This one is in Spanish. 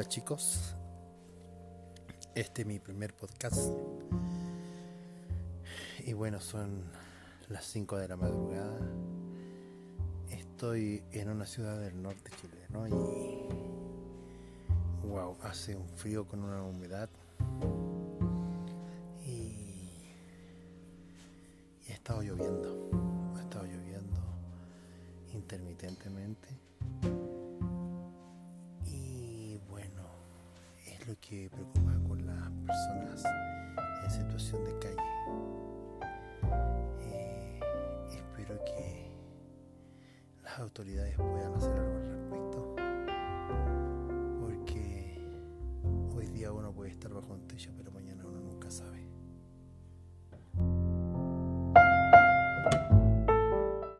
Hola chicos, este es mi primer podcast. Y bueno, son las 5 de la madrugada. Estoy en una ciudad del norte chileno y wow, hace un frío con una humedad. Y, y ha estado lloviendo, ha estado lloviendo intermitentemente. Que preocupa con las personas en situación de calle. Eh, espero que las autoridades puedan hacer algo al respecto, porque hoy día uno puede estar bajo un techo, pero